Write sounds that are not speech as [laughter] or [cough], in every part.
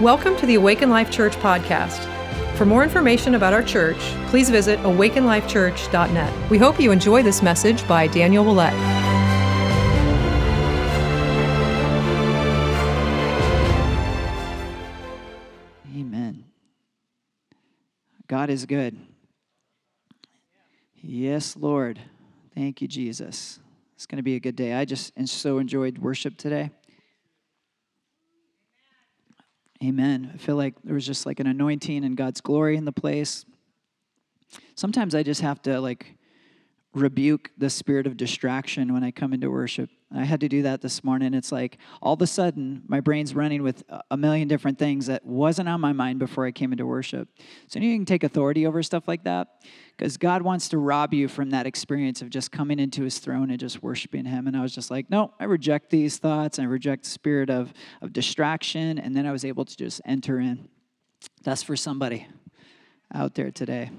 Welcome to the Awaken Life Church podcast. For more information about our church, please visit awakenlifechurch.net. We hope you enjoy this message by Daniel Willett. Amen. God is good. Yes, Lord. Thank you, Jesus. It's going to be a good day. I just so enjoyed worship today. Amen. I feel like there was just like an anointing and God's glory in the place. Sometimes I just have to like rebuke the spirit of distraction when I come into worship. I had to do that this morning. It's like all of a sudden my brain's running with a million different things that wasn't on my mind before I came into worship. So you can take authority over stuff like that because God wants to rob you from that experience of just coming into his throne and just worshiping him. And I was just like, no, I reject these thoughts. I reject the spirit of, of distraction. And then I was able to just enter in. That's for somebody out there today.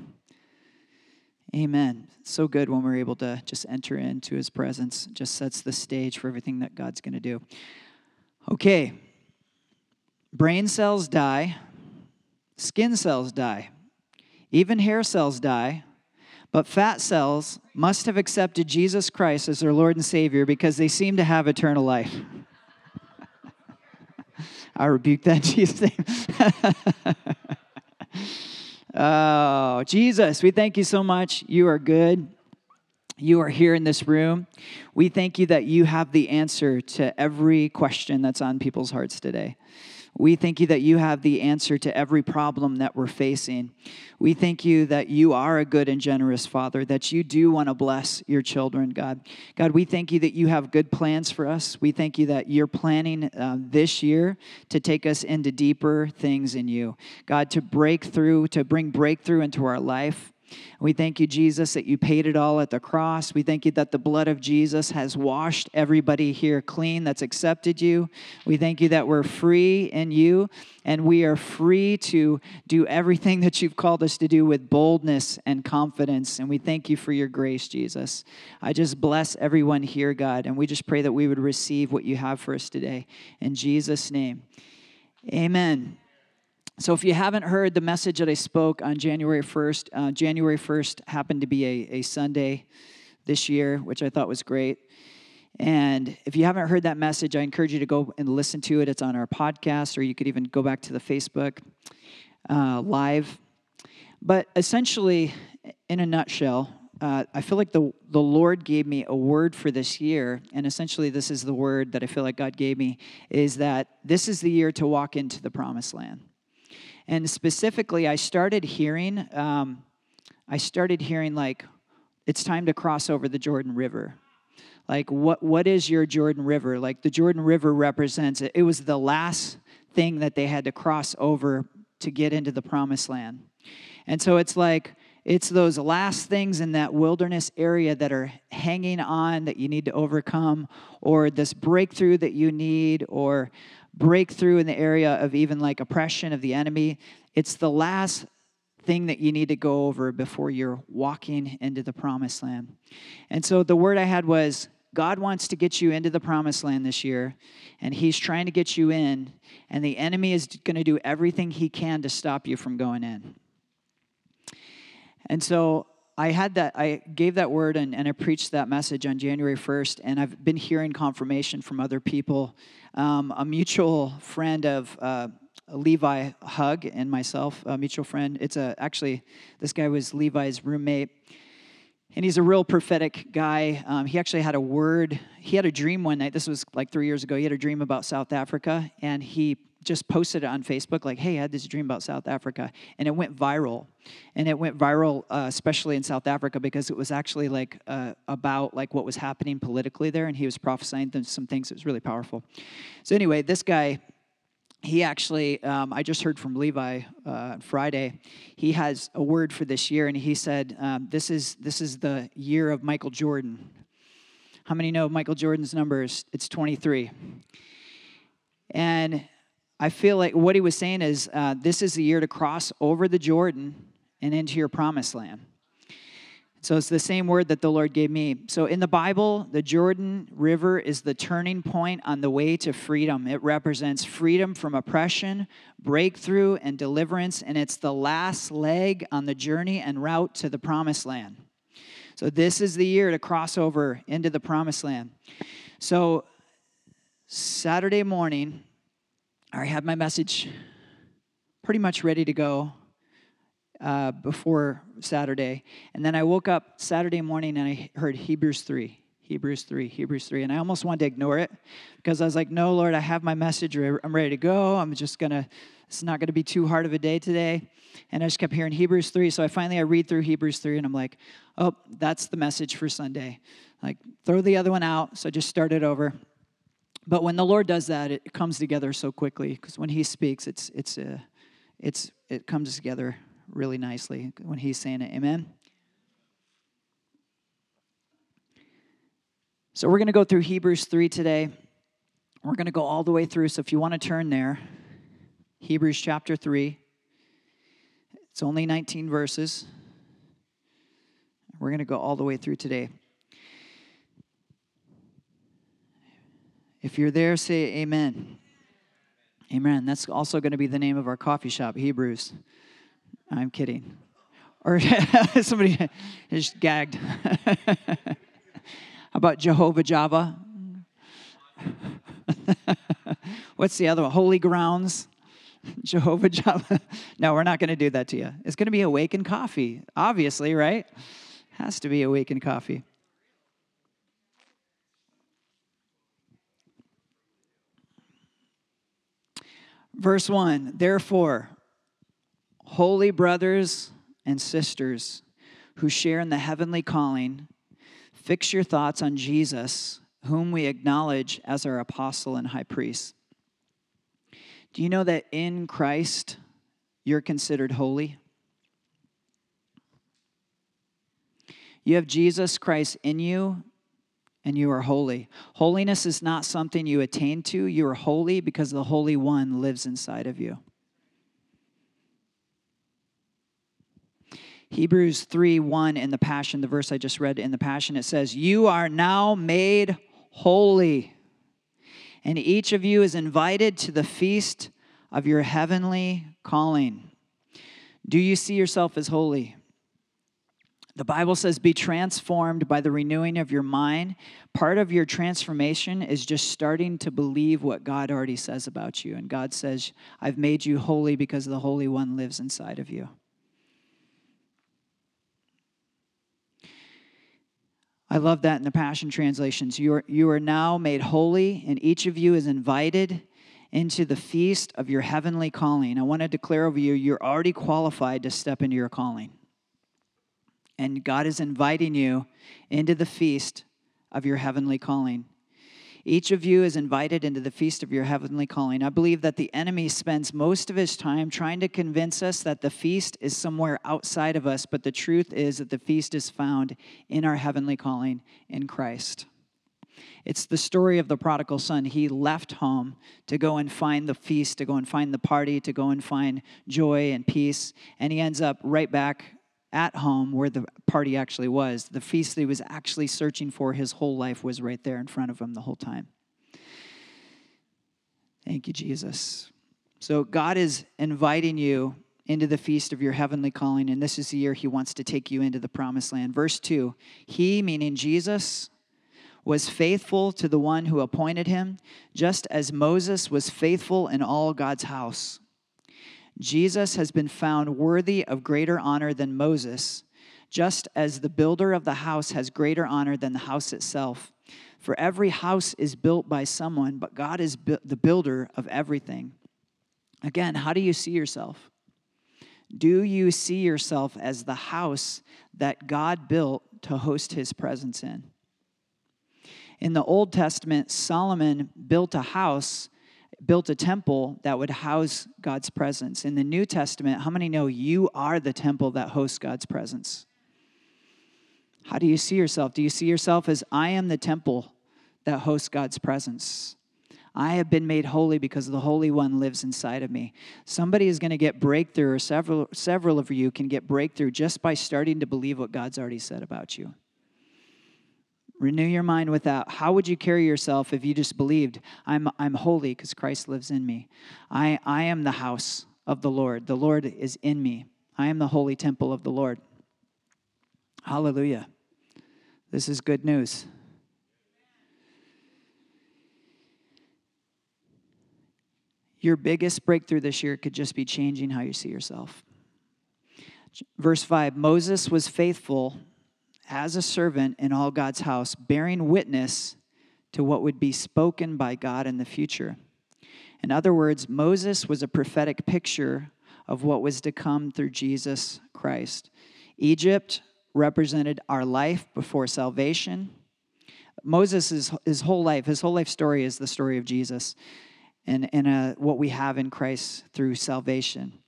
Amen. So good when we're able to just enter into his presence. Just sets the stage for everything that God's going to do. Okay. Brain cells die, skin cells die, even hair cells die, but fat cells must have accepted Jesus Christ as their Lord and Savior because they seem to have eternal life. [laughs] I rebuke that Jesus' name. [laughs] Oh, Jesus, we thank you so much. You are good. You are here in this room. We thank you that you have the answer to every question that's on people's hearts today. We thank you that you have the answer to every problem that we're facing. We thank you that you are a good and generous Father, that you do want to bless your children, God. God, we thank you that you have good plans for us. We thank you that you're planning uh, this year to take us into deeper things in you. God, to break through, to bring breakthrough into our life. We thank you, Jesus, that you paid it all at the cross. We thank you that the blood of Jesus has washed everybody here clean that's accepted you. We thank you that we're free in you and we are free to do everything [laughs] that you've called us to do with boldness and confidence. And we thank you for your grace, Jesus. I just bless everyone here, God, and we just pray that we would receive what you have for us today. In Jesus' name, amen. So, if you haven't heard the message that I spoke on January 1st, uh, January 1st happened to be a, a Sunday this year, which I thought was great. And if you haven't heard that message, I encourage you to go and listen to it. It's on our podcast, or you could even go back to the Facebook uh, live. But essentially, in a nutshell, uh, I feel like the, the Lord gave me a word for this year, and essentially, this is the word that I feel like God gave me is that this is the year to walk into the promised land. And specifically, I started hearing, um, I started hearing like, it's time to cross over the Jordan River. Like, what, what is your Jordan River? Like, the Jordan River represents it. It was the last thing that they had to cross over to get into the promised land. And so it's like, it's those last things in that wilderness area that are hanging on that you need to overcome, or this breakthrough that you need, or breakthrough in the area of even like oppression of the enemy. It's the last thing that you need to go over before you're walking into the promised land. And so the word I had was God wants to get you into the promised land this year, and He's trying to get you in, and the enemy is going to do everything he can to stop you from going in. And so I had that, I gave that word and, and I preached that message on January 1st, and I've been hearing confirmation from other people. Um, a mutual friend of uh, Levi Hug and myself, a mutual friend. It's a, actually, this guy was Levi's roommate. And he's a real prophetic guy. Um, he actually had a word. He had a dream one night. This was like three years ago. He had a dream about South Africa, and he just posted it on Facebook, like, hey, I had this dream about South Africa. And it went viral. And it went viral, uh, especially in South Africa, because it was actually like uh, about like what was happening politically there. And he was prophesying some things. It was really powerful. So anyway, this guy, he actually, um, I just heard from Levi uh, Friday. He has a word for this year, and he said, um, "This is this is the year of Michael Jordan." How many know Michael Jordan's numbers? It's 23. And I feel like what he was saying is uh, this is the year to cross over the Jordan and into your promised land. So it's the same word that the Lord gave me. So in the Bible, the Jordan River is the turning point on the way to freedom. It represents freedom from oppression, breakthrough, and deliverance, and it's the last leg on the journey and route to the promised land. So this is the year to cross over into the promised land. So Saturday morning, I had my message pretty much ready to go uh, before Saturday. And then I woke up Saturday morning and I heard Hebrews 3. Hebrews 3, Hebrews 3. And I almost wanted to ignore it because I was like, no, Lord, I have my message. I'm ready to go. I'm just going to, it's not going to be too hard of a day today. And I just kept hearing Hebrews 3. So I finally, I read through Hebrews 3 and I'm like, oh, that's the message for Sunday. Like, throw the other one out. So I just started over. But when the Lord does that, it comes together so quickly because when He speaks, it's, it's, uh, it's, it comes together really nicely when he's saying it. Amen? So we're going to go through Hebrews 3 today. We're going to go all the way through. So if you want to turn there, Hebrews chapter 3. It's only 19 verses. We're going to go all the way through today. If you're there, say amen. Amen. That's also going to be the name of our coffee shop, Hebrews. I'm kidding. Or [laughs] somebody just gagged. [laughs] How about Jehovah Java? [laughs] What's the other one? Holy Grounds? Jehovah Java? no, we're not going to do that to you. It's going to be Awakened Coffee, obviously, right? Has to be Awakened Coffee. Verse 1 Therefore, holy brothers and sisters who share in the heavenly calling, fix your thoughts on Jesus, whom we acknowledge as our apostle and high priest. Do you know that in Christ you're considered holy? You have Jesus Christ in you, and you are holy. Holiness is not something you attain to. You are holy because the Holy One lives inside of you. Hebrews 3 1 in the Passion, the verse I just read in the Passion, it says, You are now made holy, and each of you is invited to the feast of your heavenly calling. Do you see yourself as holy? The Bible says, Be transformed by the renewing of your mind. Part of your transformation is just starting to believe what God already says about you. And God says, I've made you holy because the Holy One lives inside of you. I love that in the Passion translations. You are, you are now made holy, and each of you is invited into the feast of your heavenly calling. I want to declare over you, you're already qualified to step into your calling. And God is inviting you into the feast of your heavenly calling. Each of you is invited into the feast of your heavenly calling. I believe that the enemy spends most of his time trying to convince us that the feast is somewhere outside of us, but the truth is that the feast is found in our heavenly calling in Christ. It's the story of the prodigal son. He left home to go and find the feast, to go and find the party, to go and find joy and peace, and he ends up right back at home where the party actually was. The feast that he was actually searching for his whole life was right there in front of him the whole time. Thank you, Jesus. So, God is inviting you into the feast of your heavenly calling, and this is the year He wants to take you into the promised land. Verse 2 He, meaning Jesus, was faithful to the one who appointed him, just as Moses was faithful in all God's house. Jesus has been found worthy of greater honor than Moses, just as the builder of the house has greater honor than the house itself. For every house is built by someone, but God is the builder of everything. Again, how do you see yourself? Do you see yourself as the house that God built to host his presence in? In the Old Testament, Solomon built a house built a temple that would house God's presence. In the New Testament, how many know you are the temple that hosts God's presence? How do you see yourself? Do you see yourself as I am the temple that hosts God's presence? I have been made holy because the Holy One lives inside of me. Somebody is going to get breakthrough, or several, several of you can get breakthrough just by starting to believe what God's already said about you. Renew your mind with that. How would you carry yourself if you just believed, I'm, I'm holy because Christ lives in me? I, I am the house of the Lord. The Lord is in me. I am the holy temple of the Lord. Hallelujah. This is good news. Your biggest breakthrough this year could just be changing how you see yourself. Verse 5 Moses was faithful as a servant in all God's house, bearing witness to what would be spoken by God in the future. In other words, Moses was a prophetic picture of what was to come through Jesus Christ. Egypt represented our life before salvation. Moses' his, whole life, his whole life story is the story of Jesus and, and uh, what we have in Christ through salvation.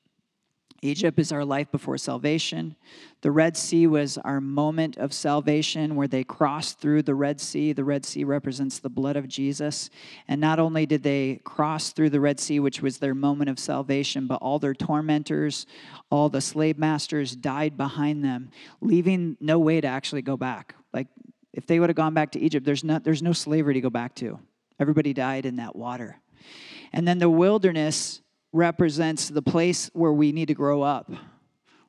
Egypt is our life before salvation. The Red Sea was our moment of salvation where they crossed through the Red Sea. The Red Sea represents the blood of Jesus. And not only did they cross through the Red Sea, which was their moment of salvation, but all their tormentors, all the slave masters died behind them, leaving no way to actually go back. Like if they would have gone back to Egypt, there's, not, there's no slavery to go back to. Everybody died in that water. And then the wilderness represents the place where we need to grow up.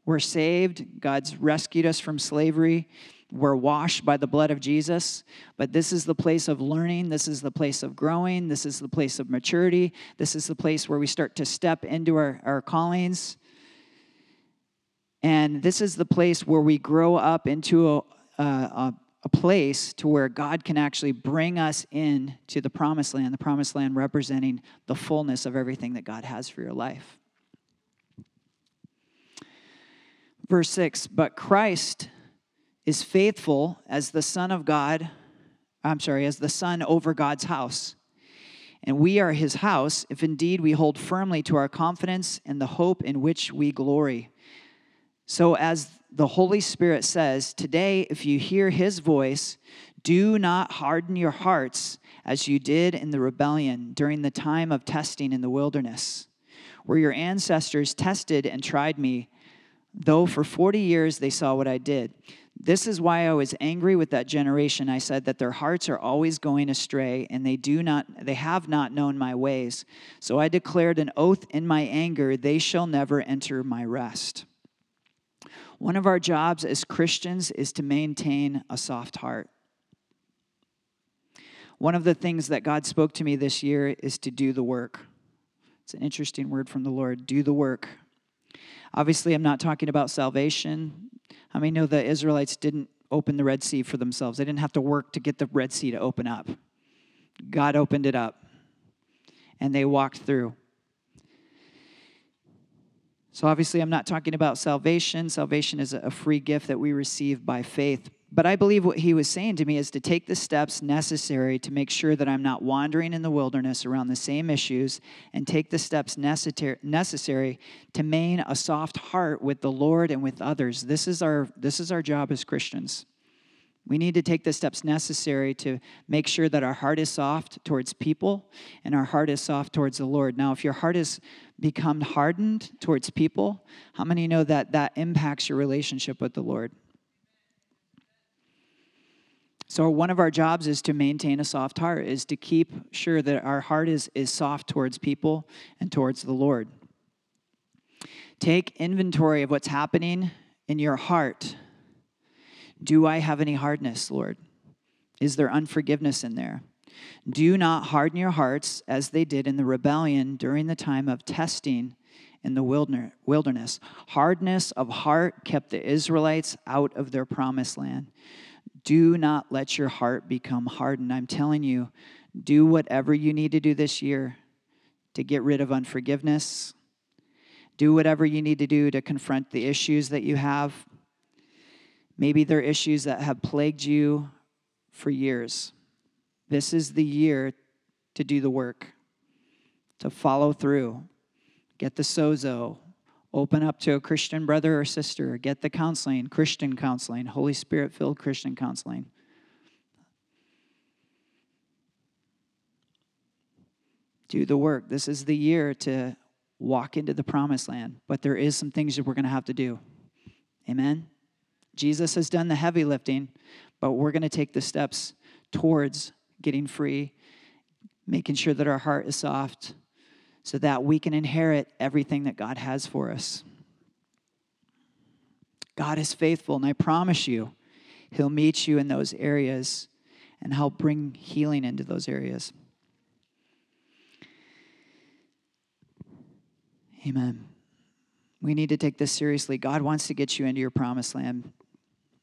We're saved, God's rescued us from slavery. We're washed by the blood of Jesus, but this is the place of learning. This is the place of growing. This is the place of maturity. This is the place where we start to step into our, our callings. And this is the place where we grow up into a, a, a place to where God can actually bring us in to the promised land, the promised land representing the fullness of everything that God has for your life. Verse 6 But Christ is faithful as the Son of God, I'm sorry, as the Son over God's house. And we are his house if indeed we hold firmly to our confidence and the hope in which we glory. So, as the Holy Spirit says, Today, if you hear his voice, do not harden your hearts as you did in the rebellion during the time of testing in the wilderness, where your ancestors tested and tried me, though for 40 years they saw what I did. This is why I was angry with that generation. I said that their hearts are always going astray and they do not they have not known my ways. So I declared an oath in my anger, they shall never enter my rest. One of our jobs as Christians is to maintain a soft heart. One of the things that God spoke to me this year is to do the work. It's an interesting word from the Lord do the work. Obviously, I'm not talking about salvation. I mean, know the Israelites didn't open the Red Sea for themselves? They didn't have to work to get the Red Sea to open up. God opened it up, and they walked through. So, obviously, I'm not talking about salvation. Salvation is a free gift that we receive by faith. But I believe what he was saying to me is to take the steps necessary to make sure that I'm not wandering in the wilderness around the same issues and take the steps necessary to maintain a soft heart with the Lord and with others. This is our, this is our job as Christians. We need to take the steps necessary to make sure that our heart is soft towards people and our heart is soft towards the Lord. Now, if your heart has become hardened towards people, how many know that that impacts your relationship with the Lord? So, one of our jobs is to maintain a soft heart, is to keep sure that our heart is, is soft towards people and towards the Lord. Take inventory of what's happening in your heart do I have any hardness, Lord? Is there unforgiveness in there? Do not harden your hearts as they did in the rebellion during the time of testing in the wilderness. Hardness of heart kept the Israelites out of their promised land. Do not let your heart become hardened. I'm telling you, do whatever you need to do this year to get rid of unforgiveness. Do whatever you need to do to confront the issues that you have Maybe there are issues that have plagued you for years. This is the year to do the work, to follow through, get the sozo, open up to a Christian brother or sister, get the counseling, Christian counseling, Holy Spirit filled Christian counseling. do the work. This is the year to walk into the promised land, but there is some things that we're going to have to do. Amen. Jesus has done the heavy lifting, but we're going to take the steps towards getting free, making sure that our heart is soft so that we can inherit everything that God has for us. God is faithful, and I promise you, He'll meet you in those areas and help bring healing into those areas. Amen. We need to take this seriously. God wants to get you into your promised land,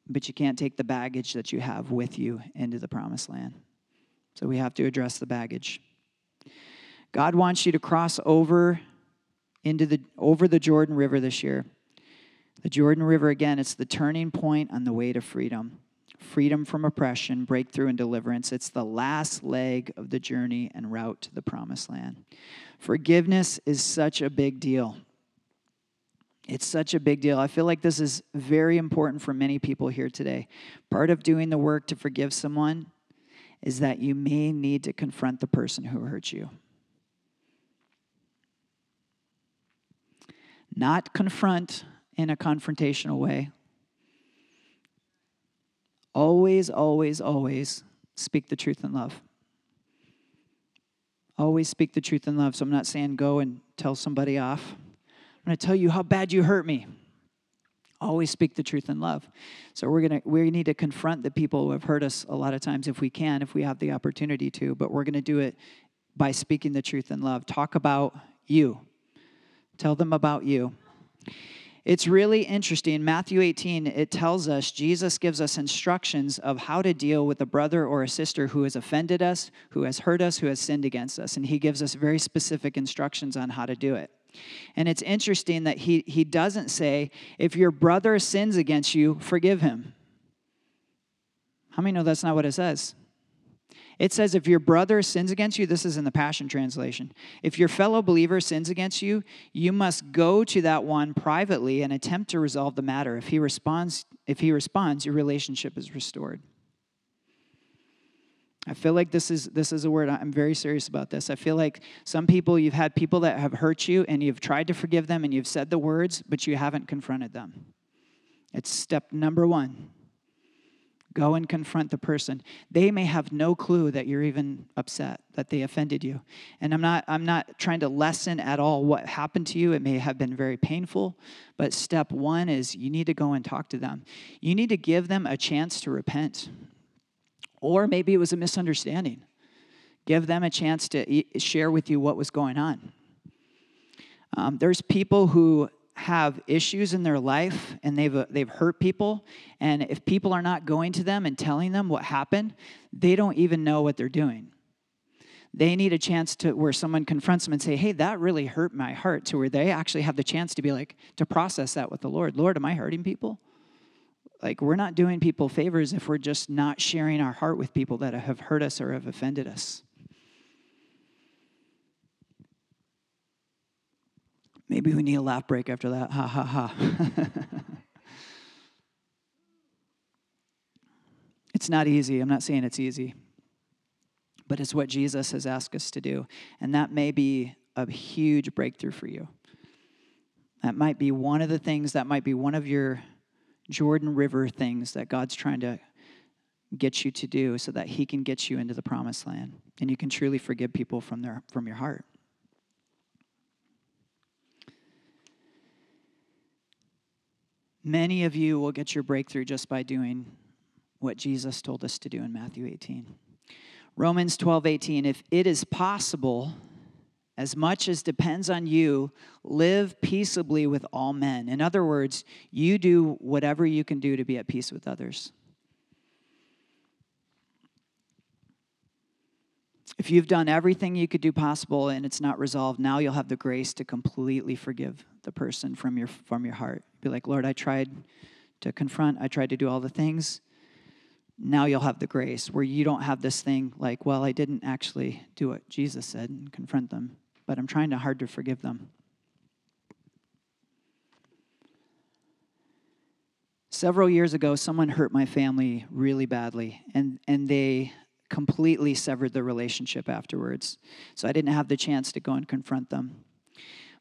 but you can't take the baggage that you have with you into the promised land. So we have to address the baggage. God wants you to cross over into the over the Jordan River this year. The Jordan River again, it's the turning point on the way to freedom. Freedom from oppression, breakthrough and deliverance. It's the last leg of the journey and route to the promised land. Forgiveness is such a big deal. It's such a big deal. I feel like this is very important for many people here today. Part of doing the work to forgive someone is that you may need to confront the person who hurt you. Not confront in a confrontational way. Always, always, always speak the truth in love. Always speak the truth in love. So I'm not saying go and tell somebody off. Going to tell you how bad you hurt me. Always speak the truth in love. So we're going to we need to confront the people who have hurt us a lot of times if we can, if we have the opportunity to, but we're going to do it by speaking the truth in love. Talk about you. Tell them about you. It's really interesting. Matthew 18, it tells us, Jesus gives us instructions of how to deal with a brother or a sister who has offended us, who has hurt us, who has sinned against us. And he gives us very specific instructions on how to do it. And it's interesting that he, he doesn't say, if your brother sins against you, forgive him. How many know that's not what it says? It says, if your brother sins against you, this is in the Passion Translation. If your fellow believer sins against you, you must go to that one privately and attempt to resolve the matter. If he responds, if he responds, your relationship is restored. I feel like this is this is a word I'm very serious about this. I feel like some people you've had people that have hurt you and you've tried to forgive them and you've said the words but you haven't confronted them. It's step number 1. Go and confront the person. They may have no clue that you're even upset, that they offended you. And I'm not, I'm not trying to lessen at all what happened to you. It may have been very painful, but step one is you need to go and talk to them. You need to give them a chance to repent. Or maybe it was a misunderstanding. Give them a chance to share with you what was going on. Um, there's people who have issues in their life and they've, uh, they've hurt people, and if people are not going to them and telling them what happened, they don't even know what they're doing. They need a chance to where someone confronts them and say, Hey, that really hurt my heart, to where they actually have the chance to be like, to process that with the Lord. Lord, am I hurting people? Like, we're not doing people favors if we're just not sharing our heart with people that have hurt us or have offended us. Maybe we need a laugh break after that. Ha ha ha. [laughs] it's not easy. I'm not saying it's easy. But it's what Jesus has asked us to do. And that may be a huge breakthrough for you. That might be one of the things, that might be one of your Jordan River things that God's trying to get you to do so that He can get you into the promised land and you can truly forgive people from, their, from your heart. Many of you will get your breakthrough just by doing what Jesus told us to do in Matthew 18. Romans 12, 18. If it is possible, as much as depends on you, live peaceably with all men. In other words, you do whatever you can do to be at peace with others. If you've done everything you could do possible and it's not resolved, now you'll have the grace to completely forgive the person from your from your heart. Be like, Lord, I tried to confront, I tried to do all the things. Now you'll have the grace where you don't have this thing like, well, I didn't actually do what Jesus said and confront them, but I'm trying to hard to forgive them. Several years ago, someone hurt my family really badly, and, and they completely severed the relationship afterwards. So I didn't have the chance to go and confront them.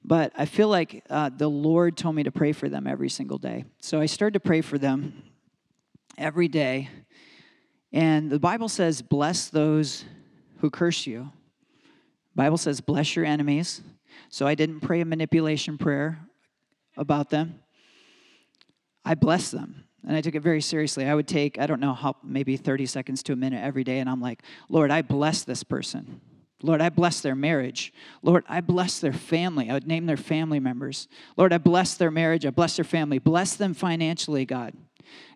But I feel like uh, the Lord told me to pray for them every single day. So I started to pray for them every day. And the Bible says, bless those who curse you. Bible says, bless your enemies. So I didn't pray a manipulation prayer about them. I blessed them. And I took it very seriously. I would take, I don't know how, maybe 30 seconds to a minute every day, and I'm like, Lord, I bless this person. Lord, I bless their marriage. Lord, I bless their family. I would name their family members. Lord, I bless their marriage. I bless their family. Bless them financially, God.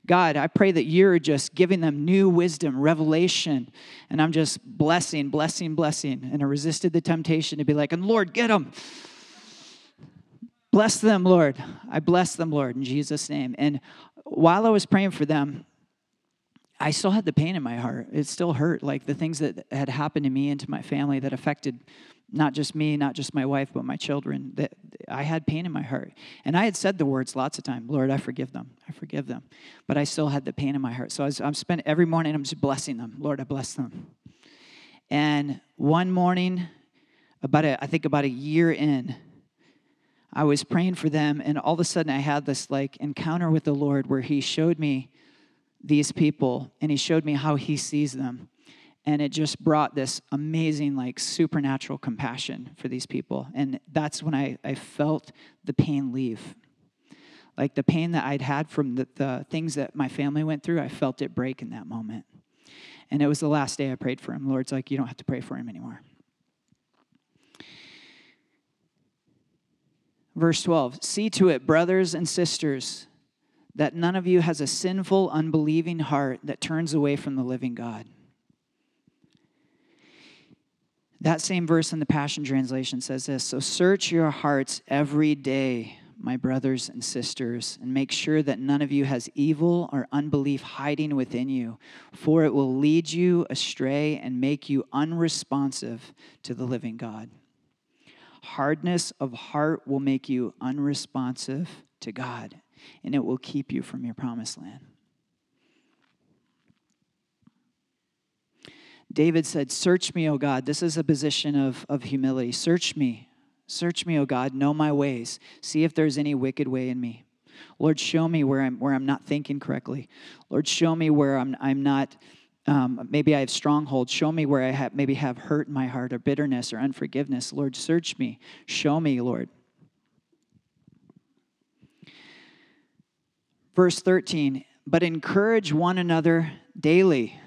God, I pray that you're just giving them new wisdom, revelation, and I'm just blessing, blessing, blessing. And I resisted the temptation to be like, and Lord, get them. Bless them, Lord. I bless them, Lord, in Jesus' name. And while I was praying for them, I still had the pain in my heart. It still hurt. Like the things that had happened to me and to my family that affected not just me, not just my wife, but my children. That I had pain in my heart. And I had said the words lots of times, Lord, I forgive them. I forgive them. But I still had the pain in my heart. So I was, I'm spent every morning, I'm just blessing them. Lord, I bless them. And one morning, about a, I think about a year in, I was praying for them, and all of a sudden I had this like encounter with the Lord where He showed me these people and He showed me how He sees them. And it just brought this amazing, like supernatural compassion for these people. And that's when I, I felt the pain leave. Like the pain that I'd had from the, the things that my family went through, I felt it break in that moment. And it was the last day I prayed for him. Lord's like, you don't have to pray for him anymore. Verse 12 See to it, brothers and sisters, that none of you has a sinful, unbelieving heart that turns away from the living God. That same verse in the Passion Translation says this So search your hearts every day, my brothers and sisters, and make sure that none of you has evil or unbelief hiding within you, for it will lead you astray and make you unresponsive to the living God. Hardness of heart will make you unresponsive to God, and it will keep you from your promised land. David said, Search me, O God. This is a position of, of humility. Search me. Search me, O God. Know my ways. See if there's any wicked way in me. Lord, show me where I'm, where I'm not thinking correctly. Lord, show me where I'm, I'm not um, maybe I have strongholds. Show me where I have, maybe have hurt in my heart or bitterness or unforgiveness. Lord, search me. Show me, Lord. Verse 13, but encourage one another daily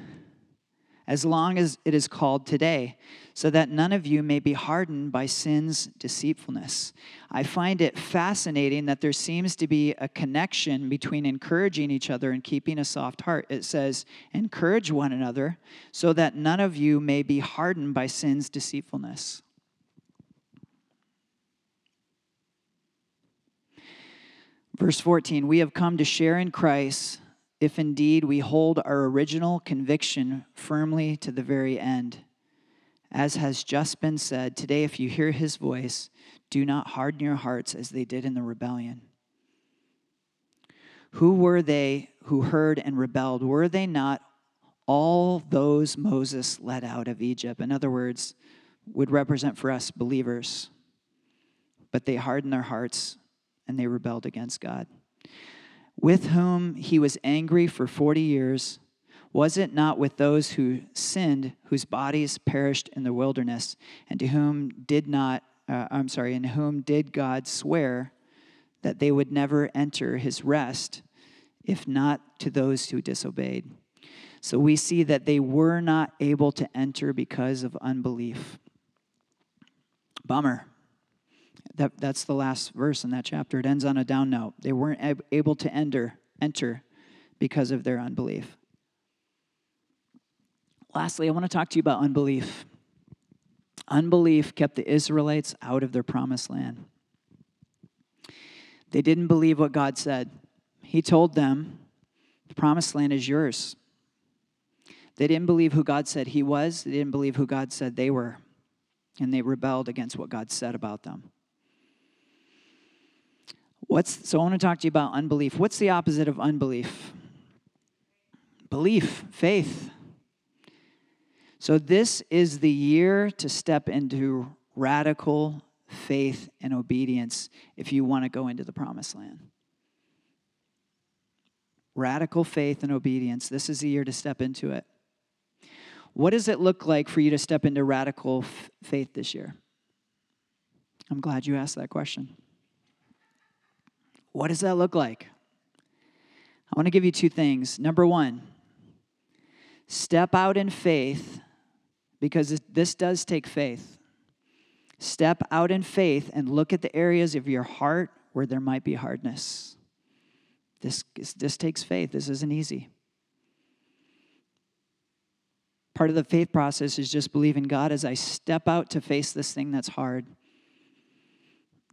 as long as it is called today, so that none of you may be hardened by sin's deceitfulness. I find it fascinating that there seems to be a connection between encouraging each other and keeping a soft heart. It says, encourage one another, so that none of you may be hardened by sin's deceitfulness. Verse 14, we have come to share in Christ if indeed we hold our original conviction firmly to the very end. As has just been said, today, if you hear his voice, do not harden your hearts as they did in the rebellion. Who were they who heard and rebelled? Were they not all those Moses led out of Egypt? In other words, would represent for us believers. But they hardened their hearts and they rebelled against God with whom he was angry for 40 years, was it not with those who sinned, whose bodies perished in the wilderness, and to whom did not, uh, I'm sorry, in whom did God swear that they would never enter his rest, if not to those who disobeyed? So we see that they were not able to enter because of unbelief. Bummer. That, that's the last verse in that chapter. It ends on a down note. They weren't able to enter, enter because of their unbelief. Lastly, I want to talk to you about unbelief. Unbelief kept the Israelites out of their promised land. They didn't believe what God said. He told them, The promised land is yours. They didn't believe who God said He was, they didn't believe who God said they were, and they rebelled against what God said about them. What's, so I want to talk to you about unbelief. What's the opposite of unbelief? Belief, faith. So, this is the year to step into radical faith and obedience if you want to go into the promised land. Radical faith and obedience. This is the year to step into it. What does it look like for you to step into radical f- faith this year? I'm glad you asked that question. What does that look like? I want to give you two things. Number one, step out in faith because this does take faith. Step out in faith and look at the areas of your heart where there might be hardness. This, this takes faith. This isn't easy. Part of the faith process is just believing God as I step out to face this thing that's hard.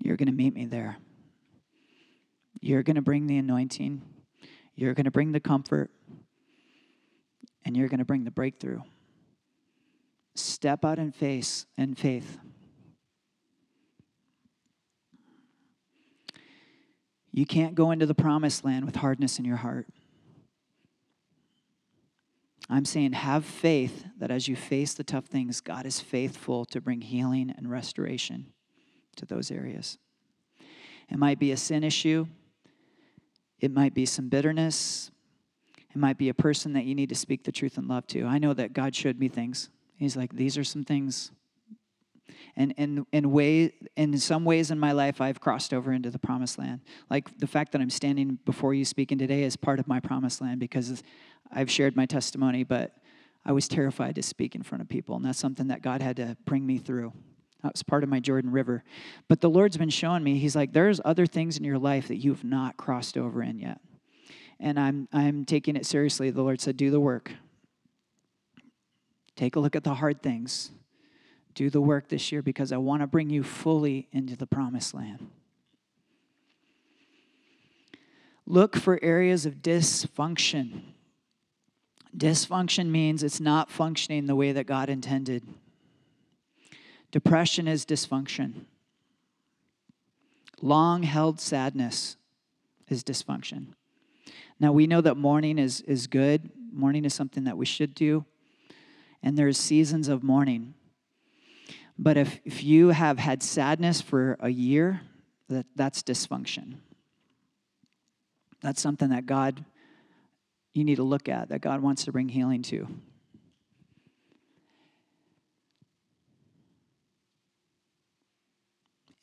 You're going to meet me there. You're going to bring the anointing. You're going to bring the comfort. And you're going to bring the breakthrough. Step out in faith and faith. You can't go into the promised land with hardness in your heart. I'm saying have faith that as you face the tough things, God is faithful to bring healing and restoration to those areas. It might be a sin issue, it might be some bitterness, it might be a person that you need to speak the truth and love to. I know that God showed me things He's like, these are some things. And in, in, way, in some ways in my life, I've crossed over into the promised land. Like the fact that I'm standing before you speaking today is part of my promised land because I've shared my testimony, but I was terrified to speak in front of people. And that's something that God had to bring me through. That was part of my Jordan River. But the Lord's been showing me, He's like, there's other things in your life that you've not crossed over in yet. And I'm, I'm taking it seriously. The Lord said, do the work. Take a look at the hard things. Do the work this year because I want to bring you fully into the promised land. Look for areas of dysfunction. Dysfunction means it's not functioning the way that God intended. Depression is dysfunction. Long held sadness is dysfunction. Now, we know that mourning is, is good. Mourning is something that we should do and there's seasons of mourning. But if, if you have had sadness for a year, that, that's dysfunction. That's something that God, you need to look at, that God wants to bring healing to.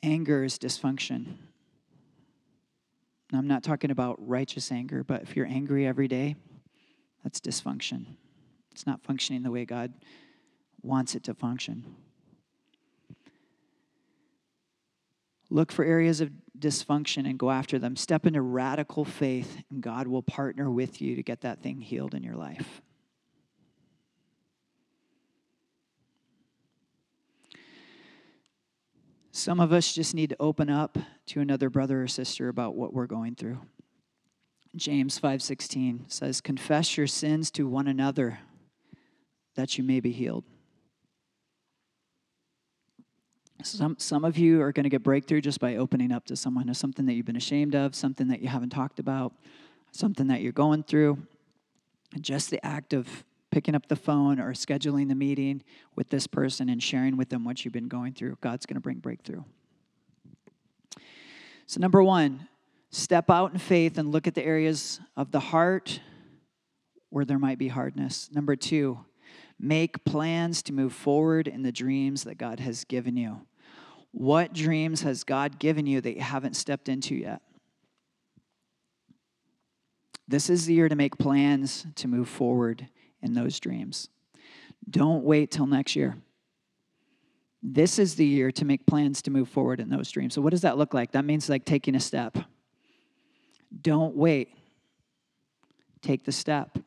Anger is dysfunction. Now, I'm not talking about righteous anger, but if you're angry every day, that's dysfunction. It's not functioning the way God wants it to function. Look for areas of dysfunction and go after them. Step into radical faith, and God will partner with you to get that thing healed in your life. Some of us just need to open up to another brother or sister about what we're going through. James 5:16 says, "Confess your sins to one another that you may be healed. Some, some of you are going to get breakthrough just by opening up to someone of something that you've been ashamed of, something that you haven't talked about, something that you're going through. And just the act of picking up the phone or scheduling the meeting with this person and sharing with them what you've been going through, God's going to bring breakthrough. So, number one, step out in faith and look at the areas of the heart where there might be hardness. Number two, Make plans to move forward in the dreams that God has given you. What dreams has God given you that you haven't stepped into yet? This is the year to make plans to move forward in those dreams. Don't wait till next year. This is the year to make plans to move forward in those dreams. So, what does that look like? That means like taking a step. Don't wait. Take the step.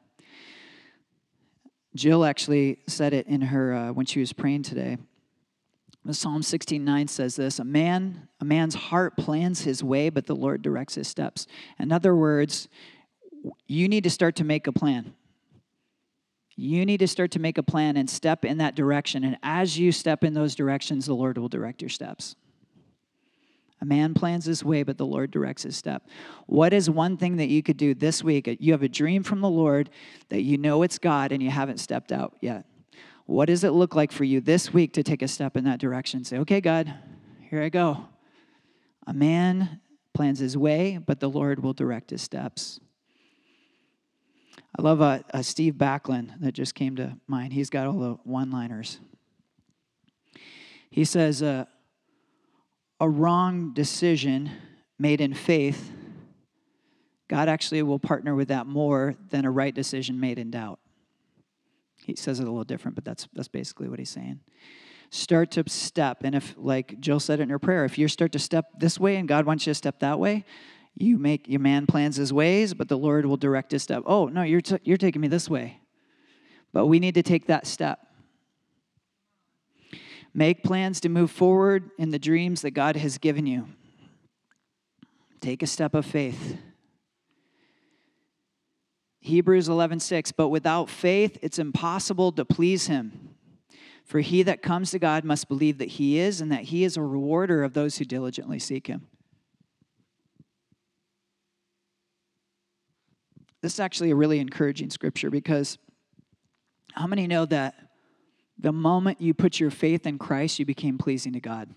Jill actually said it in her uh, when she was praying today. Psalm 16:9 says this, a man a man's heart plans his way but the Lord directs his steps. In other words, you need to start to make a plan. You need to start to make a plan and step in that direction and as you step in those directions the Lord will direct your steps. A man plans his way, but the Lord directs his step. What is one thing that you could do this week? You have a dream from the Lord that you know it's God and you haven't stepped out yet. What does it look like for you this week to take a step in that direction? Say, okay, God, here I go. A man plans his way, but the Lord will direct his steps. I love uh, uh, Steve Backlund that just came to mind. He's got all the one liners. He says, uh, A wrong decision made in faith, God actually will partner with that more than a right decision made in doubt. He says it a little different, but that's, that's basically what he's saying. Start to step. And if, like Jill said in her prayer, if you start to step this way and God wants you to step that way, you make your man plans his ways, but the Lord will direct his step. Oh, no, you're, t- you're taking me this way. But we need to take that step. Make plans to move forward in the dreams that God has given you. Take a step of faith. Hebrews 11:6 But without faith it's impossible to please him. For he that comes to God must believe that he is and that he is a rewarder of those who diligently seek him. This is actually a really encouraging scripture because how many know that the moment you put your faith in Christ, you became pleasing to God?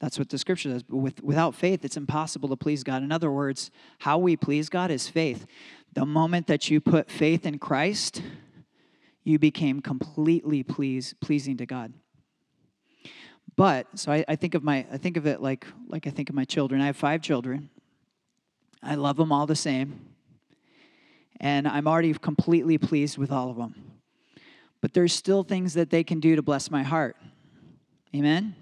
That's what the scripture says. With, without faith, it's impossible to please God. In other words, how we please God is faith. The moment that you put faith in Christ, you became completely please, pleasing to God. But so I, I think of my I think of it like like I think of my children. I have five children. I love them all the same. And I'm already completely pleased with all of them. But there's still things that they can do to bless my heart. Amen?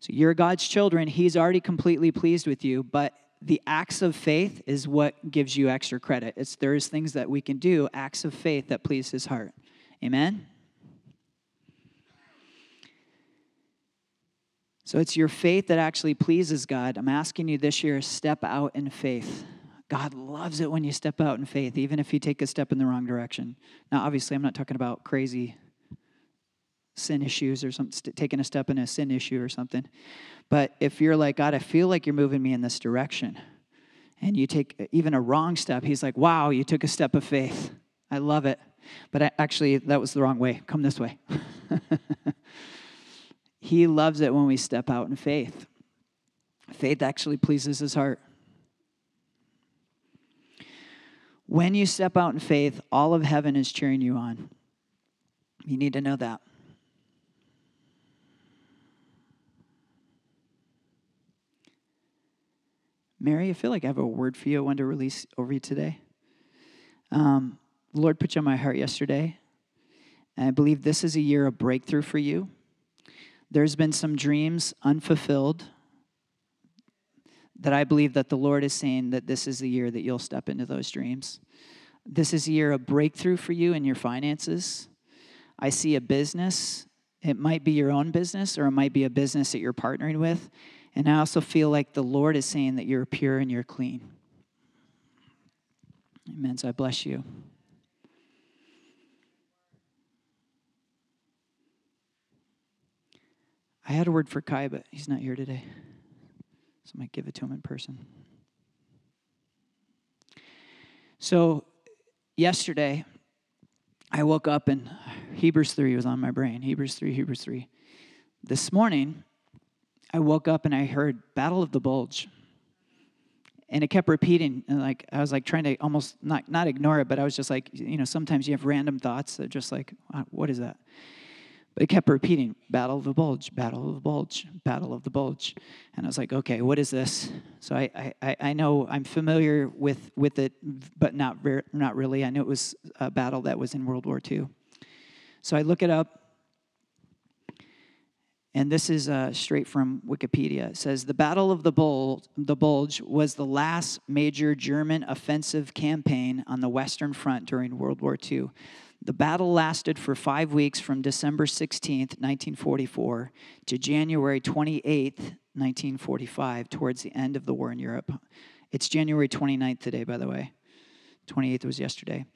So you're God's children. He's already completely pleased with you, but the acts of faith is what gives you extra credit. It's there's things that we can do, acts of faith that please his heart. Amen? So it's your faith that actually pleases God. I'm asking you this year step out in faith. God loves it when you step out in faith, even if you take a step in the wrong direction. Now, obviously, I'm not talking about crazy sin issues or something, taking a step in a sin issue or something. But if you're like, God, I feel like you're moving me in this direction, and you take even a wrong step, He's like, wow, you took a step of faith. I love it. But I, actually, that was the wrong way. Come this way. [laughs] He loves it when we step out in faith. Faith actually pleases his heart. When you step out in faith, all of heaven is cheering you on. You need to know that. Mary, I feel like I have a word for you I want to release over you today. Um, the Lord put you on my heart yesterday, and I believe this is a year of breakthrough for you. There's been some dreams unfulfilled that I believe that the Lord is saying that this is the year that you'll step into those dreams. This is a year of breakthrough for you in your finances. I see a business. It might be your own business or it might be a business that you're partnering with. And I also feel like the Lord is saying that you're pure and you're clean. Amen. So I bless you. I had a word for Kai, but he's not here today. So I might give it to him in person. So, yesterday, I woke up and Hebrews 3 was on my brain. Hebrews 3, Hebrews 3. This morning, I woke up and I heard Battle of the Bulge. And it kept repeating, and like I was like trying to almost not not ignore it, but I was just like, you know, sometimes you have random thoughts that just like, what is that? But it kept repeating, Battle of the Bulge, Battle of the Bulge, Battle of the Bulge. And I was like, okay, what is this? So I, I, I know I'm familiar with, with it, but not, ver- not really. I knew it was a battle that was in World War II. So I look it up, and this is uh, straight from Wikipedia. It says The Battle of the Bulge, the Bulge was the last major German offensive campaign on the Western Front during World War II. The battle lasted for five weeks from December 16th, 1944 to January 28th, 1945, towards the end of the war in Europe. It's January 29th today, by the way. 28th was yesterday.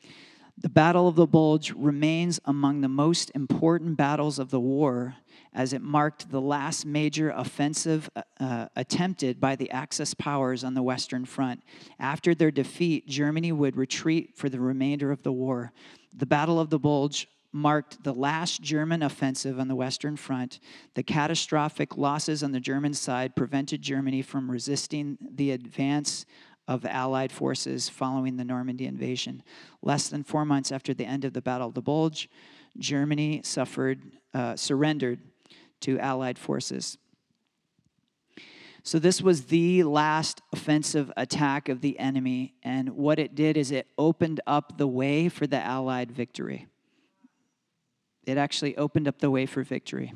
The Battle of the Bulge remains among the most important battles of the war as it marked the last major offensive uh, attempted by the Axis powers on the Western Front. After their defeat, Germany would retreat for the remainder of the war. The Battle of the Bulge marked the last German offensive on the Western Front. The catastrophic losses on the German side prevented Germany from resisting the advance of Allied forces following the Normandy invasion. Less than four months after the end of the Battle of the Bulge, Germany suffered, uh, surrendered to Allied forces. So, this was the last offensive attack of the enemy, and what it did is it opened up the way for the Allied victory. It actually opened up the way for victory.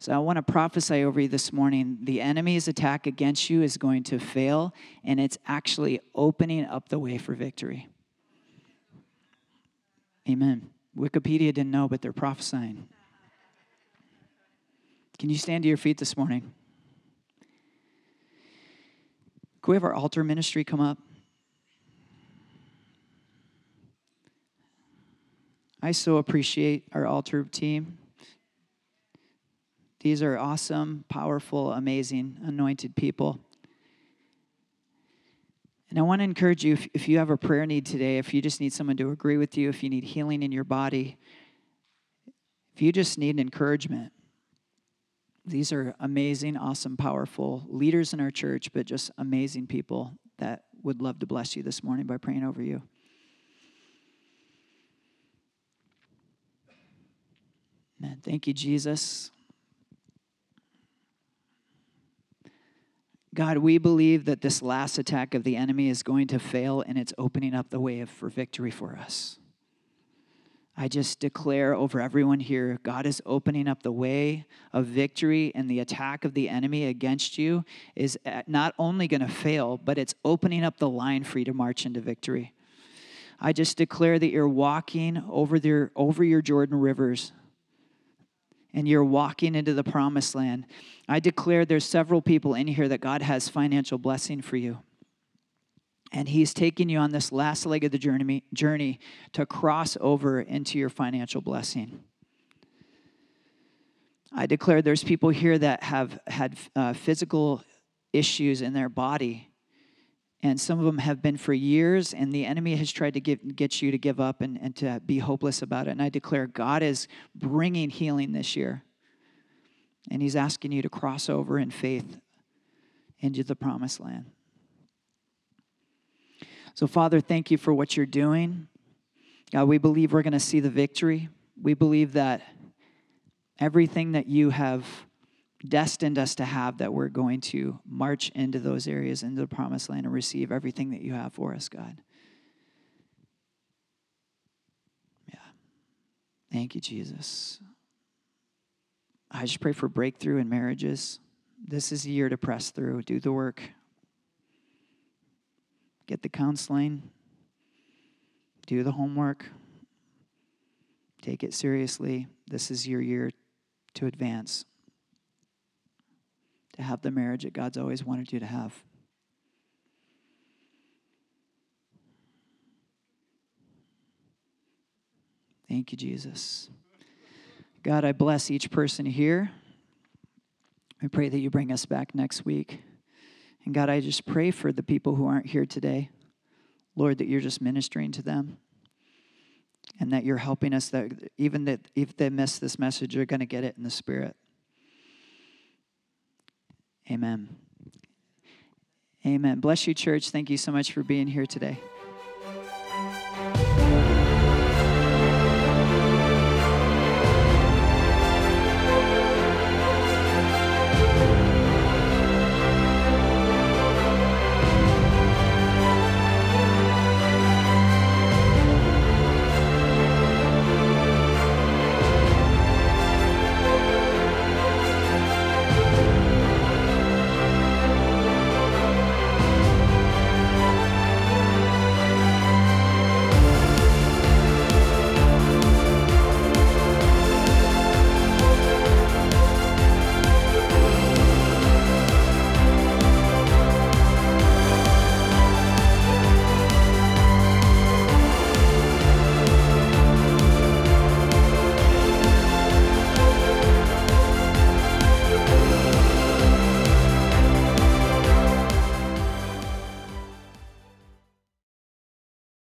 So, I want to prophesy over you this morning the enemy's attack against you is going to fail, and it's actually opening up the way for victory. Amen. Wikipedia didn't know, but they're prophesying. Can you stand to your feet this morning? Can we have our altar ministry come up? I so appreciate our altar team. These are awesome, powerful, amazing, anointed people. And I want to encourage you if, if you have a prayer need today, if you just need someone to agree with you, if you need healing in your body, if you just need encouragement, these are amazing, awesome, powerful leaders in our church, but just amazing people that would love to bless you this morning by praying over you. Amen. thank you, Jesus. God, we believe that this last attack of the enemy is going to fail and it's opening up the way for victory for us. I just declare over everyone here God is opening up the way of victory, and the attack of the enemy against you is not only going to fail, but it's opening up the line for you to march into victory. I just declare that you're walking over, their, over your Jordan rivers and you're walking into the promised land. I declare there's several people in here that God has financial blessing for you and he's taking you on this last leg of the journey, journey to cross over into your financial blessing. I declare there's people here that have had uh, physical issues in their body, and some of them have been for years, and the enemy has tried to get, get you to give up and, and to be hopeless about it. And I declare God is bringing healing this year, and He's asking you to cross over in faith into the promised land. So, Father, thank you for what you're doing. God, we believe we're going to see the victory. We believe that everything that you have destined us to have, that we're going to march into those areas, into the promised land, and receive everything that you have for us, God. Yeah. Thank you, Jesus. I just pray for breakthrough in marriages. This is a year to press through, do the work, get the counseling, do the homework, take it seriously. This is your year to advance, to have the marriage that God's always wanted you to have. Thank you, Jesus. God, I bless each person here. I pray that you bring us back next week. And God, I just pray for the people who aren't here today. Lord, that you're just ministering to them and that you're helping us that even that if they miss this message, they're going to get it in the spirit. Amen. Amen. Bless you, church. Thank you so much for being here today.